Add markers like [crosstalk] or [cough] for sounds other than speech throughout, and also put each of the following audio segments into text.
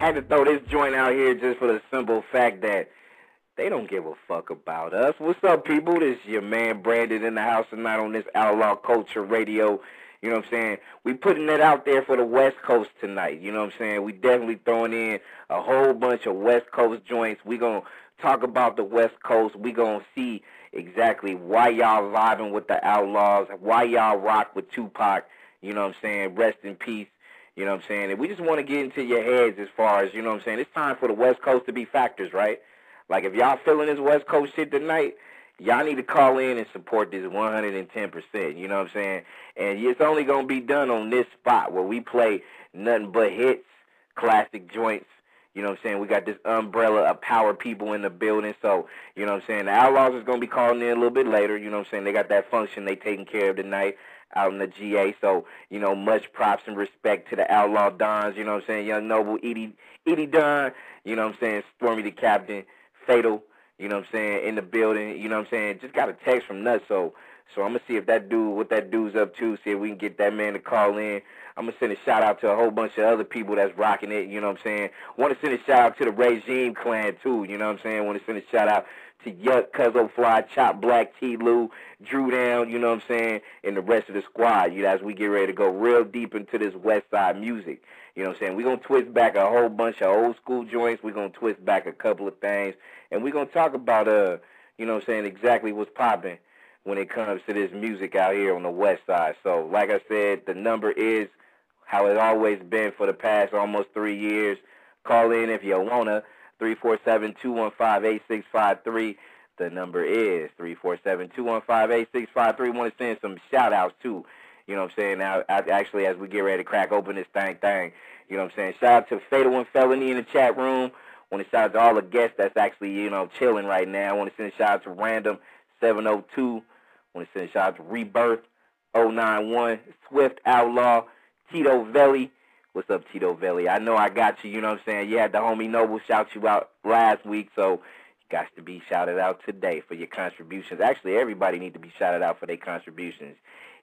I had to throw this joint out here just for the simple fact that they don't give a fuck about us. What's up, people? This is your man Branded in the house tonight on this Outlaw Culture Radio. You know what I'm saying? We putting it out there for the West Coast tonight. You know what I'm saying? We definitely throwing in a whole bunch of West Coast joints. We gonna talk about the West Coast. We gonna see exactly why y'all vibing with the Outlaws, why y'all rock with Tupac. You know what I'm saying? Rest in peace. You know what I'm saying? And we just want to get into your heads as far as, you know what I'm saying? It's time for the West Coast to be factors, right? Like if y'all feeling this West Coast shit tonight, y'all need to call in and support this 110%. You know what I'm saying? And it's only going to be done on this spot where we play nothing but hits, classic joints. You know what I'm saying? We got this umbrella of power people in the building. So, you know what I'm saying? The Outlaws is going to be calling in a little bit later. You know what I'm saying? They got that function they taking care of tonight out in the GA. So, you know, much props and respect to the Outlaw Dons. You know what I'm saying? Young Noble, Edie, Edie Don. You know what I'm saying? Stormy the Captain. Fatal, you know what I'm saying, in the building, you know what I'm saying? Just got a text from Nuts, so so I'm gonna see if that dude what that dude's up to, see if we can get that man to call in. I'm gonna send a shout out to a whole bunch of other people that's rocking it, you know what I'm saying? Wanna send a shout out to the Regime clan too, you know what I'm saying? Wanna send a shout out to Yuck, Cuzzo Fly, Chop Black, T Lou, Dru Down, you know what I'm saying, and the rest of the squad, you know, as we get ready to go real deep into this West Side music. You know what I'm saying? We're gonna twist back a whole bunch of old school joints, we're gonna twist back a couple of things, and we're gonna talk about uh, you know what I'm saying, exactly what's popping when it comes to this music out here on the west side. So like I said, the number is how it's always been for the past almost three years. Call in if you wanna. 347-215-8653. The number is 347-215-8653. Want to send some shout outs too. You know what I'm saying? Now, actually, as we get ready to crack open this thing, thing, you know what I'm saying? Shout out to Fatal and Felony in the chat room. Want to shout out to all the guests that's actually, you know, chilling right now. I want to send a shout out to Random 702. Want to send a shout out to Rebirth 091, Swift Outlaw, Tito Velli. What's up, Tito Velli? I know I got you, you know what I'm saying? Yeah, the homie Noble shout you out last week, so you got to be shouted out today for your contributions. Actually, everybody need to be shouted out for their contributions.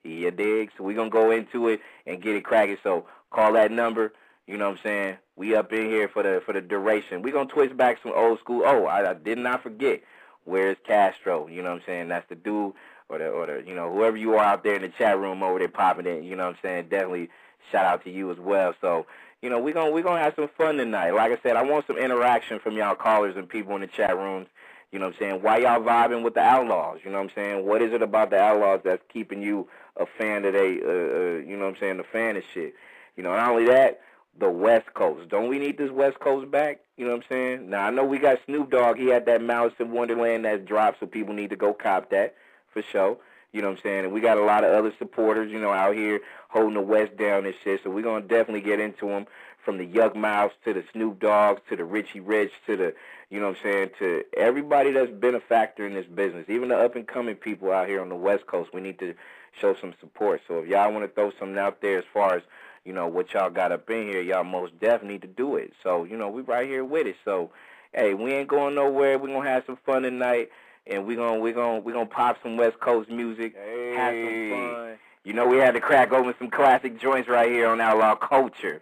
You dig? So we're going to go into it and get it cracking. So call that number. You know what I'm saying? We up in here for the for the duration. We're going to twist back some old school. Oh, I, I did not forget. Where's Castro? You know what I'm saying? That's the dude or the, or the, you know, whoever you are out there in the chat room over there popping it. You know what I'm saying? Definitely shout out to you as well. So, you know, we're gonna we're gonna have some fun tonight. Like I said, I want some interaction from y'all callers and people in the chat rooms. You know what I'm saying? Why y'all vibing with the Outlaws? You know what I'm saying? What is it about the Outlaws that's keeping you a fan today? Uh, uh, you know what I'm saying? The fan of shit. You know, not only that, the West Coast. Don't we need this West Coast back? You know what I'm saying? Now I know we got Snoop Dogg. He had that Malice in Wonderland that dropped, so people need to go cop that for sure. You know what I'm saying? And we got a lot of other supporters, you know, out here holding the West down and shit. So we're gonna definitely get into them from the Yukmouths to the Snoop Dogs to the Richie Rich to the, you know what I'm saying, to everybody that's been a factor in this business, even the up and coming people out here on the West Coast. We need to show some support. So if y'all want to throw something out there as far as you know what y'all got up in here, y'all most definitely need to do it. So you know we right here with it. So hey, we ain't going nowhere. We're gonna have some fun tonight and we're gonna we're gonna we're gonna pop some West Coast music, hey. have some fun. You know, we had to crack open some classic joints right here on Outlaw Culture.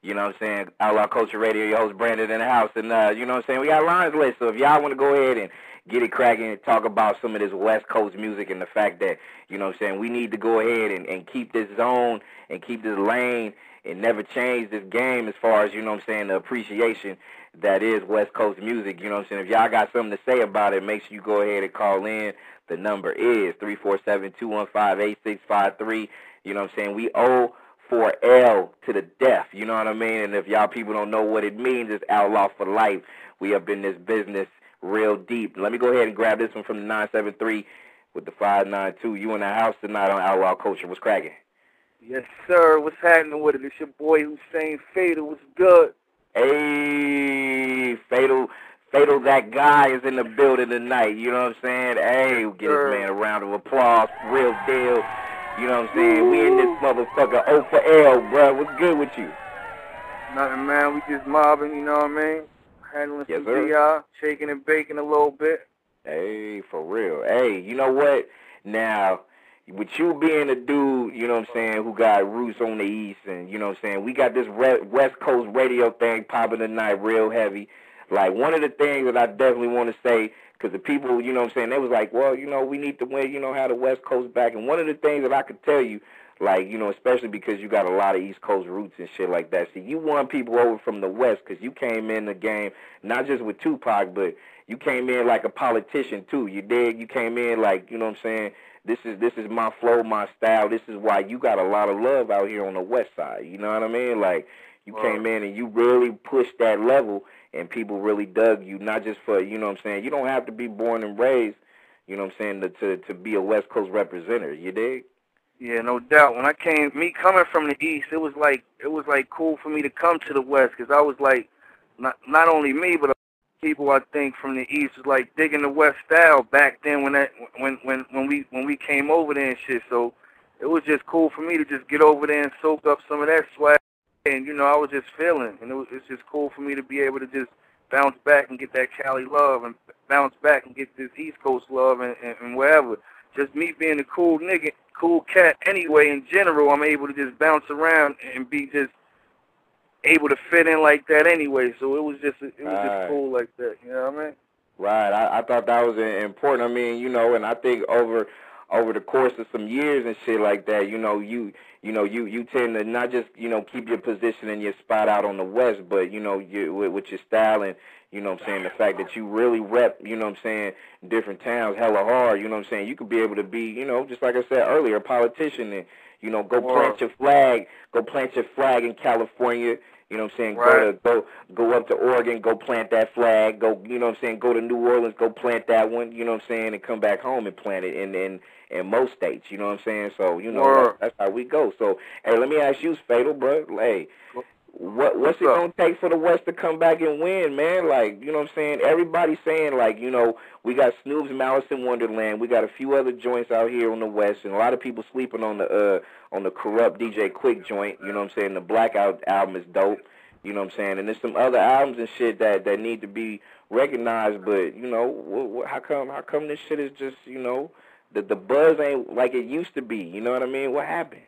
You know what I'm saying? Outlaw Culture Radio, your host Branded in the house, and uh, you know what I'm saying? We got lines lit, so if y'all want to go ahead and get it cracking and talk about some of this West Coast music and the fact that, you know what I'm saying, we need to go ahead and, and keep this zone and keep this lane and never change this game as far as, you know what I'm saying, the appreciation that is West Coast music. You know what I'm saying? If y'all got something to say about it, make sure you go ahead and call in. The number is 347-215-8653. You know what I'm saying? We owe for L to the death. You know what I mean? And if y'all people don't know what it means, it's outlaw for life. We have been this business real deep. Let me go ahead and grab this one from the 973 with the 592. You in the house tonight on Outlaw Culture. What's cracking? Yes, sir. What's happening with it? It's your boy Hussein Fatal. What's good? Hey, Fatal, Fatal, that guy is in the building tonight. You know what I'm saying? Hey, sure. this man a round of applause. Real deal. You know what I'm saying? We in this motherfucker O for L, bro. What's good with you? Nothing, man. We just mobbing, you know what I mean? Handling yes, some. DR, shaking and baking a little bit. Hey, for real. Hey, you know what? Now, with you being a dude, you know what I'm saying, who got roots on the east, and you know what I'm saying, we got this West Coast radio thing popping tonight real heavy. Like one of the things that I definitely want to say, because the people, you know what I'm saying, they was like, well, you know, we need to win, you know, have the West Coast back. And one of the things that I could tell you, like, you know, especially because you got a lot of East Coast roots and shit like that. See, you won people over from the West because you came in the game, not just with Tupac, but you came in like a politician too. You did. You came in like, you know what I'm saying, this is this is my flow, my style. This is why you got a lot of love out here on the west side. You know what I mean? Like you well, came in and you really pushed that level and people really dug you, not just for you know what I'm saying. You don't have to be born and raised, you know what I'm saying, to to, to be a West Coast representative. You dig? Yeah, no doubt. When I came, me coming from the east, it was like it was like cool for me to come to the west because I was like, not not only me, but people I think from the east was like digging the west style back then when that when when when we when we came over there and shit. So it was just cool for me to just get over there and soak up some of that swag and you know I was just feeling, and it was just cool for me to be able to just bounce back and get that Cali love, and bounce back and get this East Coast love, and, and, and wherever. Just me being a cool nigga, cool cat anyway. In general, I'm able to just bounce around and be just able to fit in like that anyway. So it was just it was right. just cool like that. You know what I mean? Right. I, I thought that was important. I mean, you know, and I think over over the course of some years and shit like that, you know, you you know, you you tend to not just you know keep your position and your spot out on the west, but you know, you with, with your style and you know what I'm saying, the fact that you really rep, you know what I'm saying, different towns hella hard, you know what I'm saying, you could be able to be, you know, just like I said earlier, a politician and, you know, go plant your flag, go plant your flag in California, you know what I'm saying? Right. Go to go go up to Oregon, go plant that flag. Go, you know what I'm saying? Go to New Orleans, go plant that one. You know what I'm saying? And come back home and plant it in in in most states. You know what I'm saying? So you know that's, that's how we go. So hey, let me ask you, Fatal, bro. Hey, what what's, it gonna take for the West to come back and win, man? Like, you know what I'm saying? Everybody's saying like, you know, we got Snoop's Malice in Wonderland, we got a few other joints out here on the West, and a lot of people sleeping on the uh on the Kurupt DJ Quik joint. You know what I'm saying? The Blackout album is dope. You know what I'm saying? And there's some other albums and shit that that need to be recognized, but you know, how come how come this shit is just you know the the buzz ain't like it used to be? You know what I mean? What happened?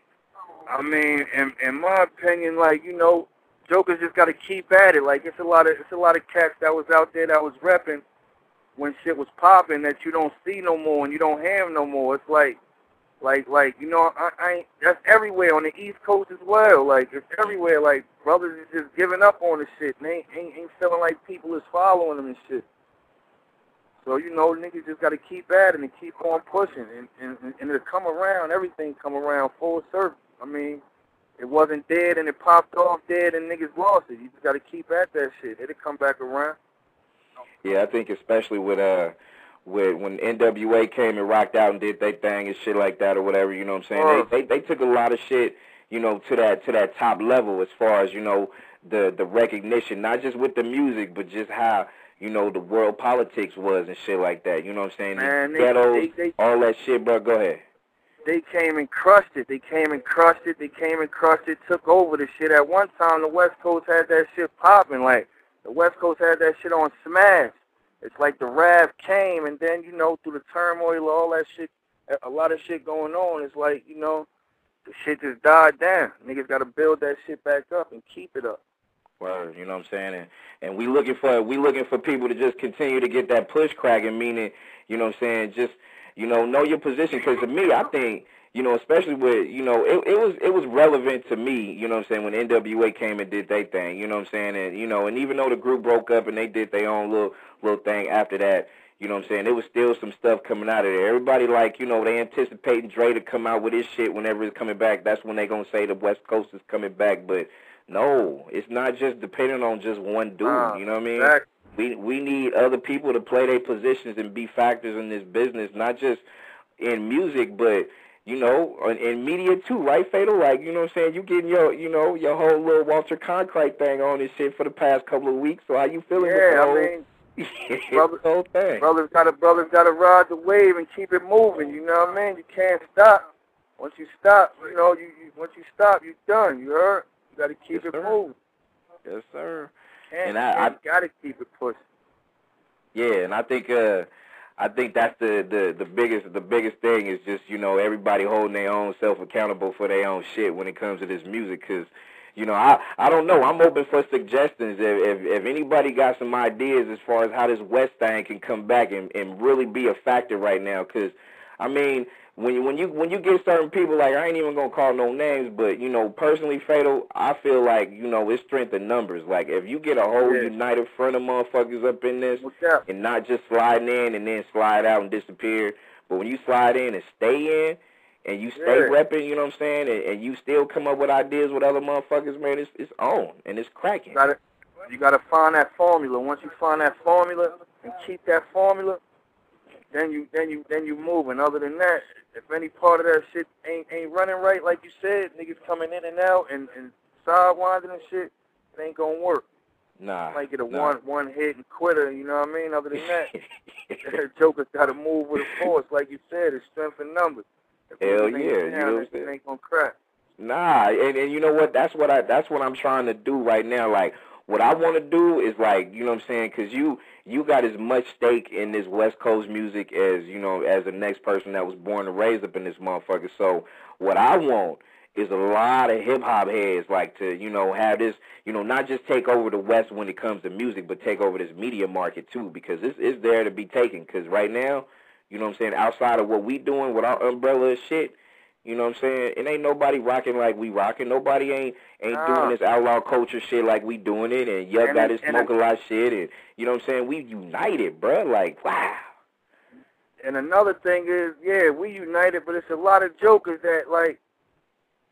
I mean, in in my opinion, like you know, Joker's just got to keep at it. Like it's a lot of it's a lot of cats that was out there that was repping when shit was popping that you don't see no more and you don't have no more. It's like like like you know I, I ain't, that's everywhere on the East Coast as well. Like it's everywhere. Like brothers is just giving up on the shit. And they ain't, ain't feeling like people is following them and shit. So you know niggas just got to keep at it and keep on pushing and and and it'll come around. Everything come around full circle. I mean it wasn't dead and it popped off dead and niggas lost it. You just got to keep at that shit. It'll come back around. Yeah, I think especially with uh with when NWA came and rocked out and did their thing and shit like that or whatever, you know what I'm saying? Uh, they, they they took a lot of shit, you know, to that to that top level as far as, you know, the the recognition, not just with the music, but just how you know, the world politics was and shit like that. You know what I'm saying? Man, the they, ghettos, they, they, all that shit, bro. Go ahead they came and crushed it. They came and crushed it. They came and crushed it. Took over the shit. At one time, the West Coast had that shit popping. Like the West Coast had that shit on smash. It's like the Rav came, and then you know through the turmoil, all that shit, a lot of shit going on. It's like you know, the shit just died down. Niggas got to build that shit back up and keep it up. Word, you know what I'm saying? And and we looking for we looking for people to just continue to get that push cracking, meaning, you know what I'm saying, just you know, know your position. Because to me, I think you know, especially with you know, it, it was it was relevant to me. You know what I'm saying when NWA came and did their thing. You know what I'm saying, and you know, and even though the group broke up and they did their own little little thing after that. You know what I'm saying? There was still some stuff coming out of there. Everybody like, you know, they anticipating Dre to come out with his shit whenever it's coming back. That's when they gonna say the West Coast is coming back. But no, it's not just depending on just one dude. you know what I mean? Exactly. We we need other people to play their positions and be factors in this business, not just in music, but you know, in, in media too, right, Fatal? Like, you know what I'm saying? You getting your, you know, your whole little Walter Cronkite thing on this shit for the past couple of weeks. So how you feeling? Yeah, I mean, [laughs] brother, whole thing. brothers got to brothers got to ride the wave and keep it moving. You know what I mean? You can't stop. Once you stop, you know, you, you once you stop, you're done. You heard? You got to keep yes, it sir. moving. Yes, sir. Can't, and I, I got to keep it pushing. Yeah, and I think uh I think that's the, the the biggest the biggest thing is just you know everybody holding their own self accountable for their own shit when it comes to this music because you know I I don't know I'm open for suggestions if, if if anybody got some ideas as far as how this West thing can come back and and really be a factor right now because I mean when you when you when you get certain people like I ain't even gonna call no names, but you know personally, fatal. I feel like you know it's strength in numbers. Like if you get a whole Yeah. united front of motherfuckers up in this, and not just sliding in and then slide out and disappear, but when you slide in and stay in and you stay Yeah. repping, you know what I'm saying, and, and you still come up with ideas with other motherfuckers, man, it's it's on and it's cracking. You gotta, you gotta find that formula. Once you find that formula and keep that formula, then you then you then you move. And Other than that, if any part of that shit ain't ain't running right, like you said, niggas coming in and out and and sidewinding and shit, it ain't gonna work. Nah, You might get a nah. one one hit and quitter. You know what I mean? Other than that, [laughs] Joker's got to move with a force, like you said. It's strength in numbers. If Hell yeah, you know what I'm ain't gonna crack. Nah, and, and you know what? That's what I that's what I'm trying to do right now. Like what I want to do is like you know what I'm saying? Cause you you got as much stake in this West Coast music as you know as the next person that was born and raised up in this motherfucker. So what I want is a lot of hip hop heads like to you know have this you know not just take over the West when it comes to music, but take over this media market too because it's it's there to be taken. Cause right now, you know what I'm saying? Outside of what we doing with our umbrella shit. You know what I'm saying? It ain't nobody rocking like we rocking. Nobody ain't ain't Nah. doing this outlaw culture shit like we doing it. And And got his smoke a lot shit. And you know what I'm saying? We united, bruh. Like wow. And another thing is, yeah, we united, but it's a lot of jokers that like.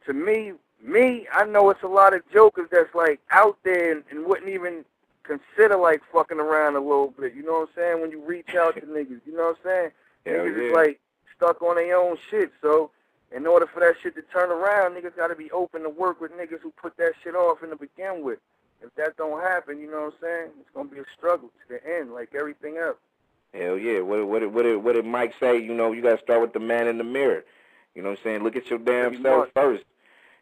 To me, me, I know it's a lot of jokers that's like out there and, and wouldn't even consider like fucking around a little bit. You know what I'm saying? When you reach out to [laughs] niggas, you know what I'm saying? Hell niggas is like stuck on their own shit. So in order for that shit to turn around, niggas got to be open to work with niggas who put that shit off in the begin with. If that don't happen, you know what I'm saying? It's gonna be a struggle to the end, like everything else. Hell yeah. What did- what did- what did, what did Mike say? You know, you got to start with the man in the mirror. You know what I'm saying? Look at your damn Pretty self much. first.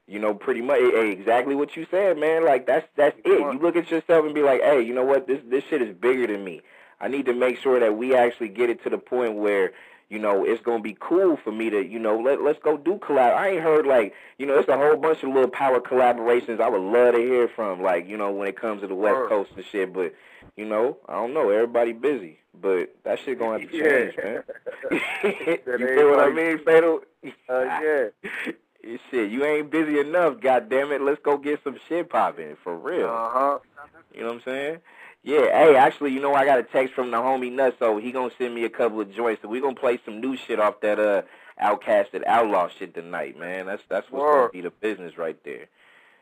You know, pretty much hey, exactly what you said, man. Like that's that's Pretty it. much. You look at yourself and be like, hey, you know what? This this shit is bigger than me. I need to make sure that we actually get it to the point where you know it's gonna be cool for me to you know let let's go do collab. I ain't heard like you know it's a whole bunch of little power collaborations I would love to hear from like you know when it comes to the West. Coast and shit. But you know I don't know. Everybody busy, but that shit gonna have to change, man. [laughs] [laughs] you feel what I mean, Fatal? Uh, yeah. [laughs] Shit, you ain't busy enough, God damn it. Let's go get some shit popping for real. Uh huh. You know what I'm saying? Yeah, hey, actually, you know, I got a text from the homie Nutso. He gonna send me a couple of joints, so we gonna play some new shit off that uh outcasted outlaw shit tonight, man. That's that's what's gonna be the business right there.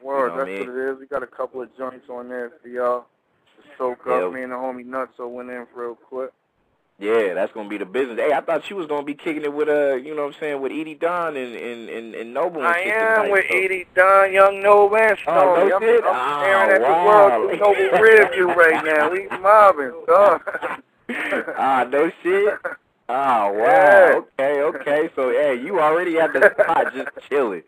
Word, You know what I that's what it is. We got a couple of joints on there for y'all to soak up. Me and the homie Nutso went in real quick. Yeah, that's gonna be the business. Hey, I thought you was gonna be kicking it with uh, you know what I'm saying, with Edie Don and and and, and Noble. And I am tonight, with so- Edie Don, Young Noble, and Oh, no I'm, shit? I'm staring at Oh, the wow. world through Noble rear view right now. We [laughs] mobbing, dog. ah, no shit. Oh wow. Yeah. Okay, okay. So hey, you already at the spot just chilling.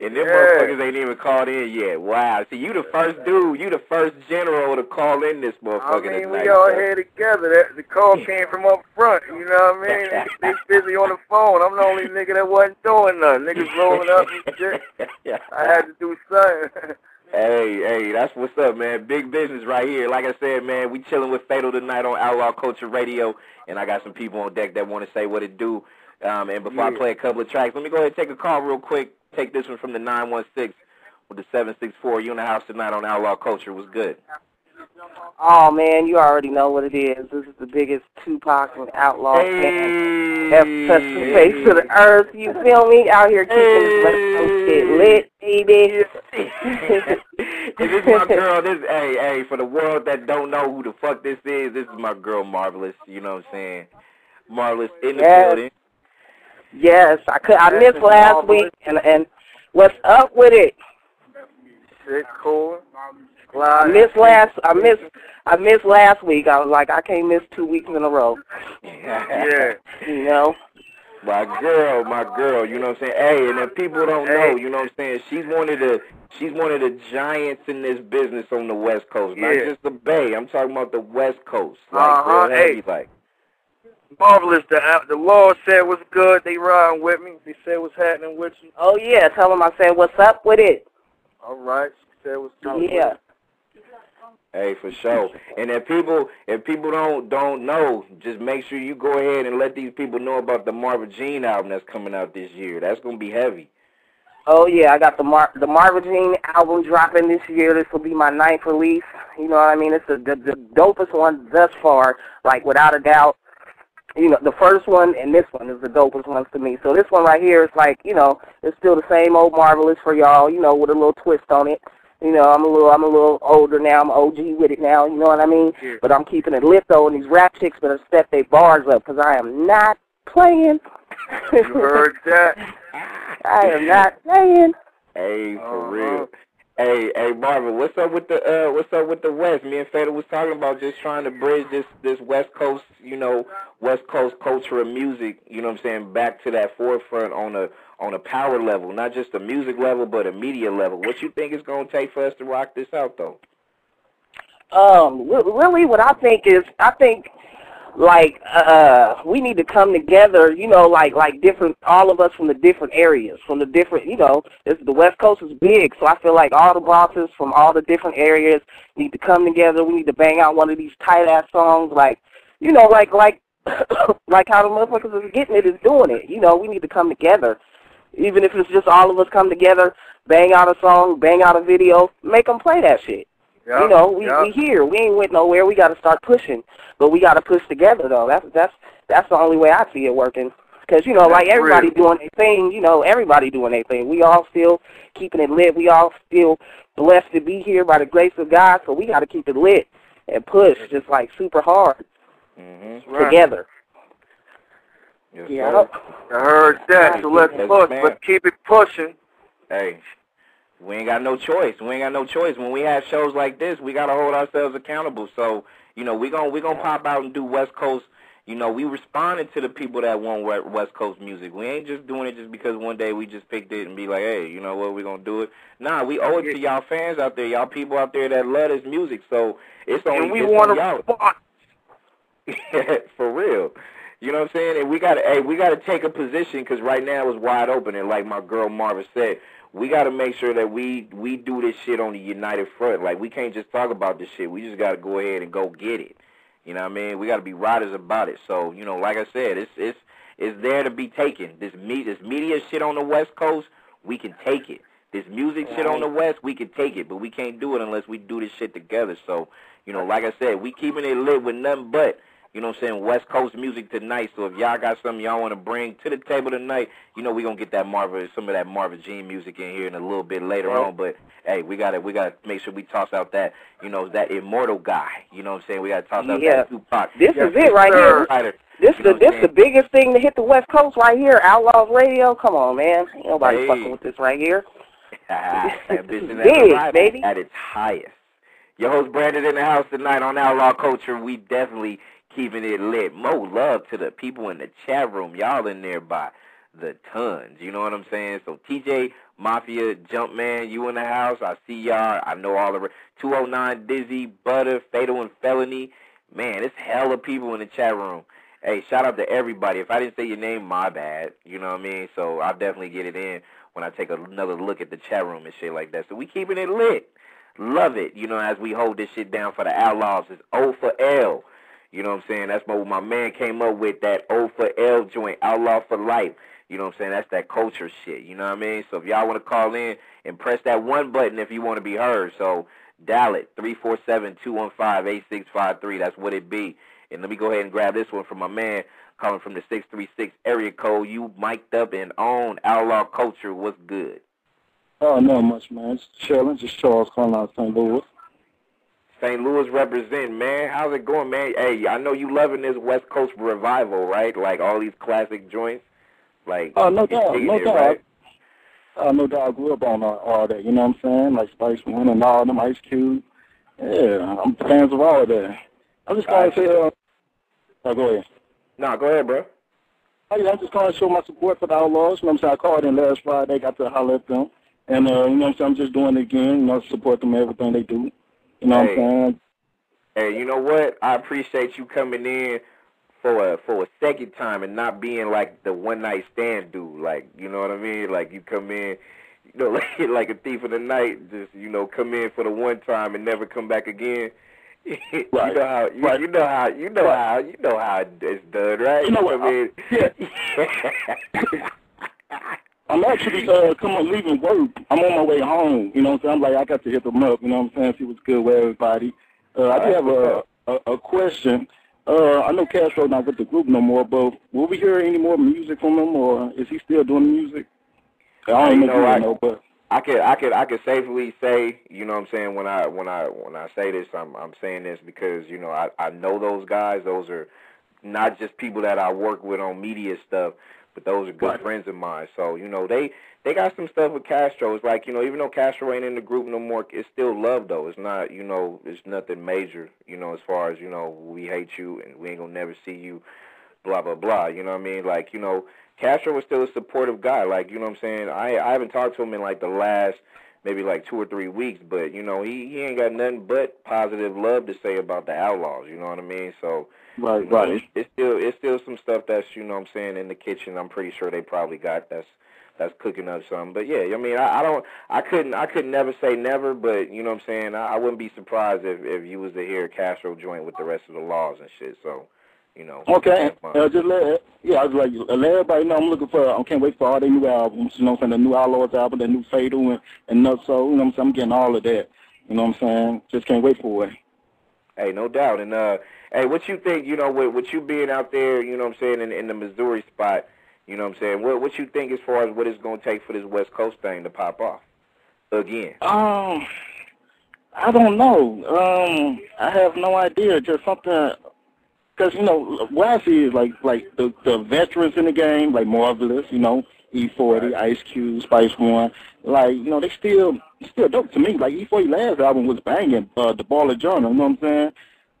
And them Yeah. motherfuckers ain't even called in yet. Wow. See you the first dude, you the first general to call in this motherfucker. I mean, we all bro. here together. That the call came from up front. You know what I mean? [laughs] They busy on the phone. I'm the only nigga that wasn't doing nothing. Niggas rolling up and shit. I had to do something. [laughs] Hey, hey, that's what's up, man. Big business right here. Like I said, man, we chilling with Fatal tonight on Outlaw Culture Radio, and I got some people on deck that want to say what it do. Um, and before I play a couple of tracks, let me go ahead and take a call real quick. Take this one from the 916 with the 764. You in the house tonight on Outlaw Culture. Was good. Oh man, you already know what it is. This is the biggest Tupac and Outlaw fan ever touched the face of the earth. You feel me? Out here keeping this West Coast shit lit, baby. [laughs] this is my girl. This hey hey for the world that don't know who the fuck this is. This is my girl Marvaless. You know what I'm saying? Marvaless in the Yes. building. Yes, I could. I Yes, missed last marvelous. week, and and what's up with it? Shit, cool. I missed last. I missed. I missed last week. I was like, I can't miss two weeks in a row. Yeah. [laughs] You know. My girl, my girl, you know what I'm saying? Hey, and if people don't know, you know what I'm saying, she's one of the she's one of the giants in this business on the West Coast. Not Yeah. just the Bay. I'm talking about the West Coast. Like Uh-huh, real heavy hey. like. Marvaless. The uh, the Lord said was good. They riding with me. They said what's happening with you. Oh yeah, tell them I said what's up with it. All right. Said what's up. Yeah. Hey, for sure. And if people if people don't don't know, just make sure you go ahead and let these people know about the Marvin Jean album that's coming out this year. That's gonna be heavy. Oh yeah, I got the Mar the Marvin Jean album dropping this year. This will be my ninth release. You know what I mean? It's the, the the dopest one thus far, like without a doubt. You know, the first one and this one is the dopest ones to me. So this one right here is like, you know, it's still the same old Marvaless for y'all, you know, with a little twist on it. You know, I'm a little I'm a little older now, I'm OG with it now, you know what I mean? Yeah. But I'm keeping it lit though and these rap chicks better step their bars up because I am not playing. You heard that? [laughs] I am not playing. Hey, for Uh-huh. real. Hey, hey, Marvin, what's up with the uh, what's up with the West? Me and Fada was talking about just trying to bridge this this West Coast, you know, West Coast culture of music. You know what I'm saying? Back to that forefront on a on a power level, not just a music level, but a media level. What you think it's gonna take for us to rock this out, though? Um, really, what I think is, I think like uh we need to come together you know like like different all of us from the different areas from the different you know this the west coast is big so i feel like all the bosses from all the different areas need to come together we need to bang out one of these tight ass songs like you know like like [coughs] like how the motherfuckers is getting it is doing it you know we need to come together even if it's just all of us come together bang out a song bang out a video make them play that shit Yeah. you know, we yeah. we here. We ain't went nowhere. We got to start pushing, but we got to push together though. That's that's that's the only way I see it working. Because you know, like everybody real. doing their thing. You know, everybody doing their thing. We all still keeping it lit. We all still blessed to be here by the grace of God. So we got to keep it lit and push just like super hard Mm-hmm. Together. Yes, Yeah. sir. I heard that. So let's Yes, push. ma'am. Let's keep it pushing. Hey, we ain't got no choice. We ain't got no choice. When we have shows like this, we gotta hold ourselves accountable. So, you know, we gon' we gonna pop out and do West Coast. You know, we responded to the people that want West Coast music. We ain't just doing it just because one day we just picked it and be like, hey, you know what, we gonna do it. Nah, we owe it to y'all fans out there, y'all people out there that love this music. So it's only And we want to respond. [laughs] for real. You know what I'm saying? And we gotta, hey, we gotta take a position because right now it's wide open. And like my girl Marva said, we gotta make sure that we we do this shit on the united front. Like we can't just talk about this shit. We just gotta go ahead and go get it. You know what I mean? We gotta be riders about it. So you know, like I said, it's it's it's there to be taken. This me this media shit on the West Coast, we can take it. This music shit on the West, we can take it, but we can't do it unless we do this shit together. So, you know, like I said, we keeping it lit with nothing but you know what I'm saying, West Coast music tonight. So if y'all got something y'all want to bring to the table tonight, you know we gonna get that Marvin, some of that Marvin Jean music in here in a little bit later on. But hey, we gotta we gotta make sure we toss out that you know that immortal guy. You know what I'm saying? We gotta toss out Yeah. that Tupac. This is it right sir. here. This You the know what this I'm the biggest thing to hit the West Coast right here. Outlaws Radio. Come on, man. Ain't nobody Hey. fucking with this right here. [laughs] Ambition Big, at, the baby. at its highest. Your host Branded in the house tonight on Outlaw Culture. We definitely keeping it lit. Mo love to the people in the chat room. Y'all in there by the tons. You know what I'm saying? So TJ Mafia Jumpman, you in the house. I see y'all. I know all of re- 209 Dizzy, Butter, Fatal and Felony. Man, it's hella people in the chat room. Hey, shout out to everybody. If I didn't say your name, my bad. You know what I mean? So I'll definitely get it in when I take another look at the chat room and shit like that. So we keeping it lit. Love it, you know, as we hold this shit down for the Outlaws. It's O for L. You know what I'm saying? That's what my man came up with, that O for L joint, Outlaw for Life. You know what I'm saying? That's that culture shit. You know what I mean? So if y'all want to call in and press that one button if you want to be heard. So dial it, 347-215-8653. That's what it be. And let me go ahead and grab this one from my man calling from the 636 area code. You mic'd up and on Outlaw Culture. What's good? Oh, not much, man. It's chilling. Just Charles calling out of St. Louis. St. Louis represent, man. How's it going, man? Hey, I know you loving this West Coast revival, right? Like all these classic joints. Like Oh, no doubt, no it, doubt. right? Uh, no doubt I grew up on all, all that, you know what I'm saying? Like Spice One and all them, Ice Cube. Yeah, I'm fans of all of that. I'm just calling to say, uh, oh, go ahead. No, go ahead, bro. Oh, yeah, I'm just calling to show my support for the Outlaws. You know what I'm saying? I called in last Friday, got to holler at them. And, uh, you know what I'm saying? I'm just doing it again, you know, support them in everything they do. You know Hey. what I'm saying? Hey, you know what? I appreciate you coming in for a for a second time and not being like the one night stand dude. Like you know what I mean? Like you come in, you know, [laughs] like, like a thief of the night, just you know, come in for the one time and never come back again. [laughs] Right. you know how you, Right. you know how you know how you know how it's done, right? You know what, I mean, [laughs] I'm actually uh coming leaving work. I'm on my way home. You know what I'm saying? I'm like I got to hit them up. You know what I'm saying? See what's good with everybody. Uh, I do have a, a a question. Uh, I know Castro not with the group no more, but will we hear any more music from him, or is he still doing music? I don't you know, know, I- know, but I could I could I could safely say, you know what I'm saying, when I when I when I say this I'm I'm saying this because, you know, I, I know those guys. Those are not just people that I work with on media stuff, but those are good Right. friends of mine. So, you know, they they got some stuff with Castro. It's like, you know, even though Castro ain't in the group no more, it's still love though. It's not, you know, it's nothing major, you know, as far as, you know, we hate you and we ain't gonna never see you, blah blah blah. You know what I mean? Like, you know, Castro was still a supportive guy. Like, you know what I'm saying? I I haven't talked to him in like the last maybe like two or three weeks, but you know, he he ain't got nothing but positive love to say about the Outlaws. You know what I mean? So right, right. it's, it's still it's still some stuff that's you know what I'm saying in the kitchen. I'm pretty sure they probably got that's that's cooking up something. But yeah, I mean, I, I don't, I couldn't, I could never say never, but you know what I'm saying. I, I wouldn't be surprised if if you was to hear Castro joint with the rest of the laws and shit. So, you know. Okay, uh, just let yeah, I was like let everybody know I'm looking for. I can't wait for all their new albums. You know, what I'm saying the new Outlaws album, the new Fatal, and and Nutso. You know, what I'm saying I'm getting all of that. You know what I'm saying? Just can't wait for it. Hey, no doubt. And uh, hey, what you think? You know, with, with you being out there, you know what I'm saying, in, in the Missouri spot, you know what I'm saying. What what you think as far as what it's gonna take for this West Coast thing to pop off again? Um, I don't know. Um, I have no idea. Just something. Because you know what I see is like like the the veterans in the game, like Marvaless, you know, E40, Ice Cube, Spice One, like you know they still still dope to me. Like E40 last album was banging. Uh, the Baller Journal, you know what I'm saying?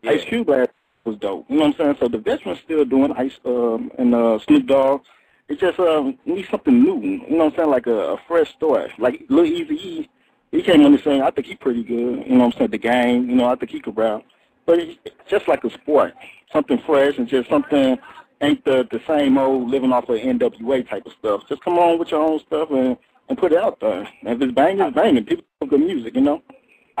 Yeah. Ice Cube last was dope. You know what I'm saying? So the veterans still doing Ice um and uh Snoop Dogg. It just um needs something new. You know what I'm saying? Like a, a fresh start. Like Lil Easy E, he came on the scene. I think he pretty good. You know what I'm saying? The game. You know I think he could rap. But it's just like a sport, something fresh and just something ain't the the same old living off of NWA type of stuff. Just come on with your own stuff and and put it out there. And if it's banging, it's banging. People good music, you know.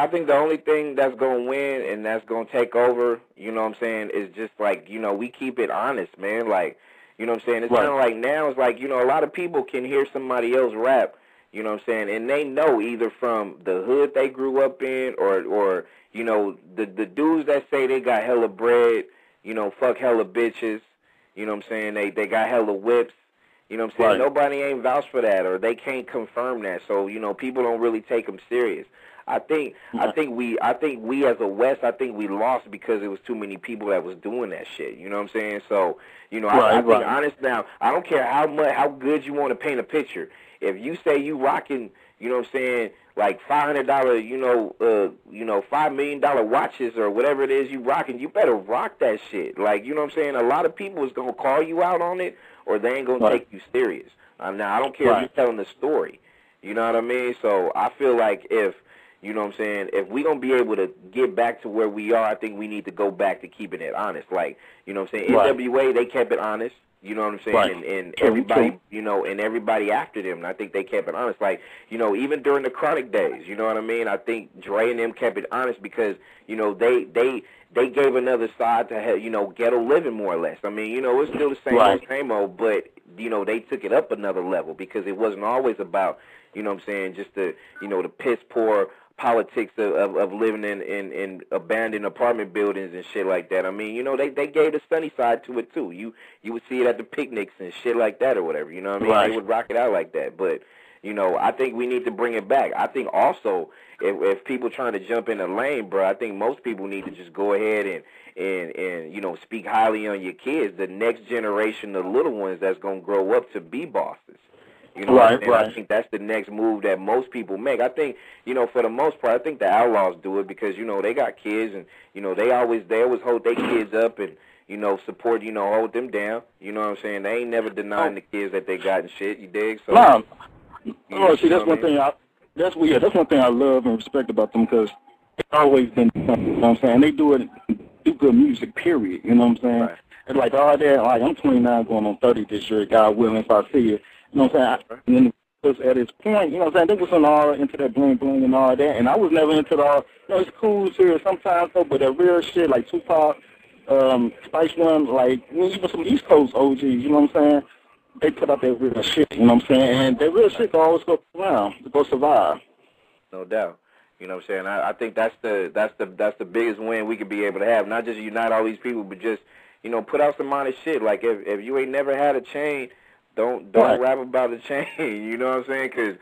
I think the only thing that's gonna win and that's gonna take over, you know what I'm saying, is just like, you know, we keep it honest, man. Like, you know what I'm saying? It's Right. kinda like now it's like, you know, a lot of people can hear somebody else rap, you know what I'm saying, and they know either from the hood they grew up in or or, you know, the the dudes that say they got hella bread, you know, fuck hella bitches, you know what I'm saying, they they got hella whips. You know what I'm saying? Right. Nobody ain't vouched for that, or they can't confirm that. So you know, people don't really take them serious. I think I think we I think we as a West I think we lost because it was too many people that was doing that shit. You know what I'm saying? So you know I, I Right, think right. honest now I don't care how much how good you want to paint a picture. If you say you rocking, you know what I'm saying, like five hundred dollar, you know, uh, you know, five million dollar watches or whatever it is you rocking, you better rock that shit. Like you know what I'm saying. A lot of people is gonna call you out on it, or they ain't gonna Right. take you serious. Um, now I don't care Right. if you're telling the story. You know what I mean? So I feel like if you know what I'm saying, if we gonna be able to get back to where we are, I think we need to go back to keeping it honest. Like, you know what I'm saying? Right. NWA they kept it honest. You know what I'm saying? Right. And, and True, everybody, true. you know, and everybody after them. And I think they kept it honest. Like, you know, even during the chronic days, you know what I mean? I think Dre and them kept it honest because, you know, they they they gave another side to have, you know, ghetto living more or less. I mean, you know, it's still the same Right. old same old, but you know, they took it up another level because it wasn't always about, you know what I'm saying, just the you know, the piss poor politics of, of, of living in, in, in abandoned apartment buildings and shit like that. I mean, you know, they, they gave the sunny side to it too. You you would see it at the picnics and shit like that or whatever, you know what I mean? Right. They would rock it out like that. But, you know, I think we need to bring it back. I think also if if people trying to jump in the lane, bro, I think most people need to just go ahead and and and you know speak highly on your kids, the next generation of little ones that's gonna grow up to be bosses. You know, Right, saying? right. I think that's the next move that most people make. I think, you know, for the most part, I think the Outlaws do it because you know they got kids and you know they always they always hold their kids up and you know support you know hold them down. You know what I'm saying? They ain't never denying the kids that they got and shit. You dig? So Nah, you oh, see, know that's one thing I that's yeah, that's one thing I love and respect about them because they always been. You know what I'm saying? They do it, do good music. Period. You know what I'm saying? Right. And like all that, like I'm 29 going on 30 this year, God willing, if I see it. You know what I'm saying? And then was at its point, you know what I'm saying? They was in all into that bling bling and all that, and I was never into the all, you know, it's cool here sometimes, though, but that real shit, like Tupac, um, Spice One, like, even some East Coast OGs, you know what I'm saying? They put out that real shit, you know what I'm saying? And that real shit can always go around, to go survive. No doubt. You know what I'm saying? I, I think that's the that's the that's the biggest win we could be able to have. Not just unite all these people, but just you know put out some honest shit. Like if if you ain't never had a chain, don't don't Right. rap about the chain. [laughs] You know what I'm saying? 'Cause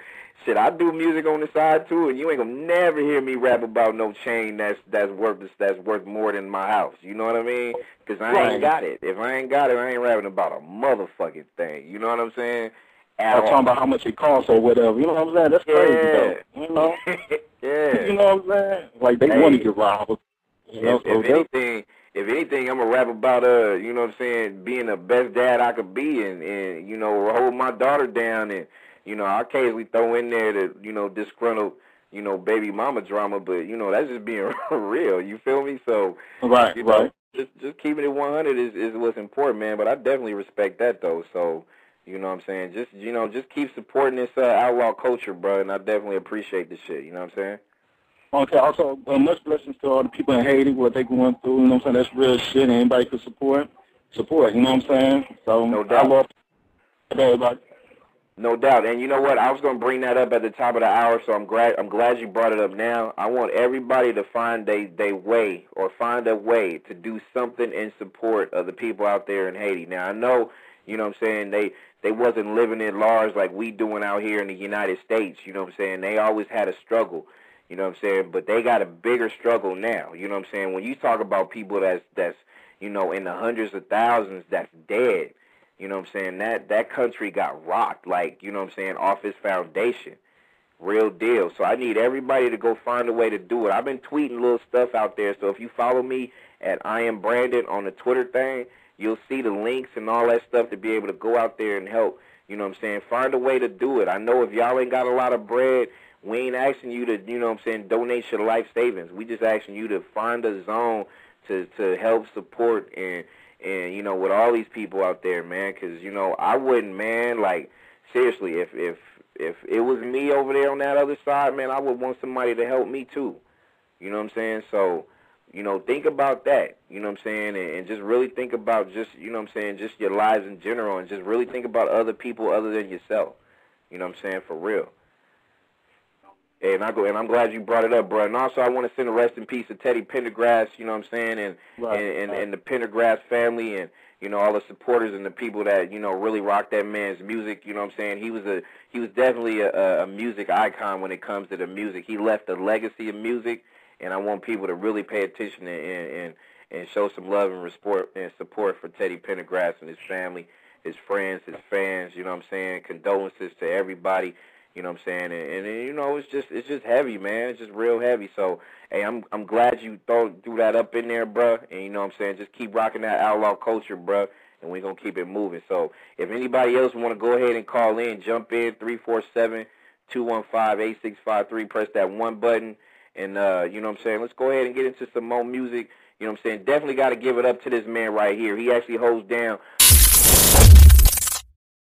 shit, I do music on the side too, and you ain't gonna never hear me rap about no chain that's that's worth that's worth more than my house. You know what I mean? 'Cause I Right. ain't got it. If I ain't got it, I ain't rapping about a motherfucking thing. You know what I'm saying? At I'm all. talking about how much it costs or whatever. You know what I'm saying? That's crazy, though. You know? [laughs] yeah. [laughs] You know what I'm saying? Like, they Hey. want to get robbed. You know, if, so if anything, if anything, I'm gonna rap about uh, you know what I'm saying, being the best dad I could be, and and you know, hold my daughter down, and you know, I occasionally throw in there the you know disgruntled, you know, baby mama drama, but you know, that's just being [laughs] real. You feel me? So right, you know, right. just just keeping it 100 is is what's important, man. But I definitely respect that though. So. You know what I'm saying? Just you know, just keep supporting this uh, outlaw culture, bro, and I definitely appreciate the shit. You know what I'm saying? Okay, also, uh, much blessings to all the people in Haiti, what they going through, you know what I'm saying? That's real shit, and anybody could support, support, you know what I'm saying? So, No I doubt. love everybody. No doubt, and you know what? I was going to bring that up at the top of the hour, so I'm glad I'm glad you brought it up now. I want everybody to find they they way or find a way to do something in support of the people out there in Haiti. Now I know, you know what I'm saying they they wasn't living in large like we doing out here in the United States. You know what I'm saying? They always had a struggle. You know what I'm saying? But they got a bigger struggle now. You know what I'm saying? When you talk about people that's that's you know in the hundreds of thousands that's dead. You know what I'm saying? That that country got rocked, like, you know what I'm saying, off its foundation. Real deal. So I need everybody to go find a way to do it. I've been tweeting little stuff out there. So if you follow me at I am Branded on the Twitter thing, you'll see the links and all that stuff to be able to go out there and help. You know what I'm saying? Find a way to do it. I know if y'all ain't got a lot of bread, we ain't asking you to, you know what I'm saying, donate your life savings. We just asking you to find a zone to to help support and and you know with all these people out there, man, because you know I wouldn't, man. Like seriously, if if if it was me over there on that other side, man, I would want somebody to help me too. You know what I'm saying? So, you know, think about that. You know what I'm saying? And, and just really think about just you know what I'm saying, just your lives in general, and just really think about other people other than yourself. You know what I'm saying? For real. And I go, and I'm glad you brought it up, bro. And also, I want to send a rest in peace to Teddy Pendergrass. You know what I'm saying, and Right, and, and right. and the Pendergrass family, and you know all the supporters and the people that you know really rock that man's music. You know what I'm saying? He was a he was definitely a, a music icon when it comes to the music. He left a legacy of music, and I want people to really pay attention and and and show some love and support and support for Teddy Pendergrass and his family, his friends, his fans. You know what I'm saying? Condolences to everybody. You know what I'm saying? And, and you know, it's just it's just heavy, man. It's just real heavy. So, hey, I'm I'm glad you throw threw that up in there, bruh. And you know what I'm saying? Just keep rocking that outlaw culture, bruh. And we're gonna keep it moving. So, if anybody else want to go ahead and call in, jump in three four seven two one five eight six five three. Press that one button, and uh, you know what I'm saying. Let's go ahead and get into some more music. You know what I'm saying? Definitely got to give it up to this man right here. He actually holds down